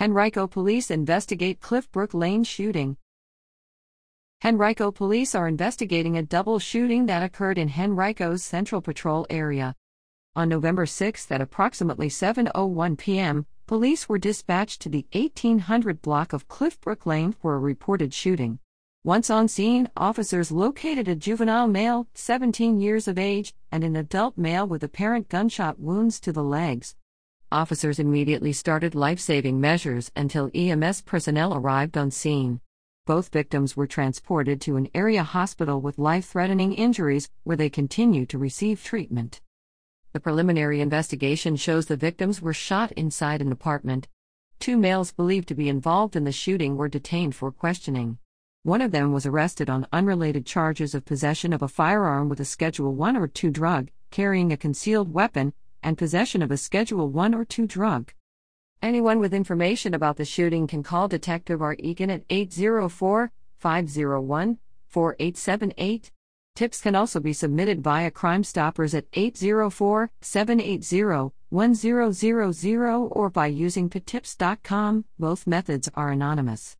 Henrico police investigate Cliffbrook Lane shooting. Henrico police are investigating a double shooting that occurred in Henrico's Central Patrol area. On November 6 at approximately 7:01 p.m., police were dispatched to the 1800 block of Cliffbrook Lane for a reported shooting. Once on scene, officers located a juvenile male, 17 years of age, and an adult male with apparent gunshot wounds to the legs. Officers immediately started life saving measures until EMS personnel arrived on scene. Both victims were transported to an area hospital with life threatening injuries, where they continue to receive treatment. The preliminary investigation shows the victims were shot inside an apartment. Two males believed to be involved in the shooting were detained for questioning. One of them was arrested on unrelated charges of possession of a firearm with a Schedule 1 or 2 drug, carrying a concealed weapon, and possession of a Schedule 1 or 2 drug. Anyone with information about the shooting can call Detective R. Egan at 804 501 4878. Tips can also be submitted via Crime Stoppers at 804 780 1000 or by using petips.com. Both methods are anonymous.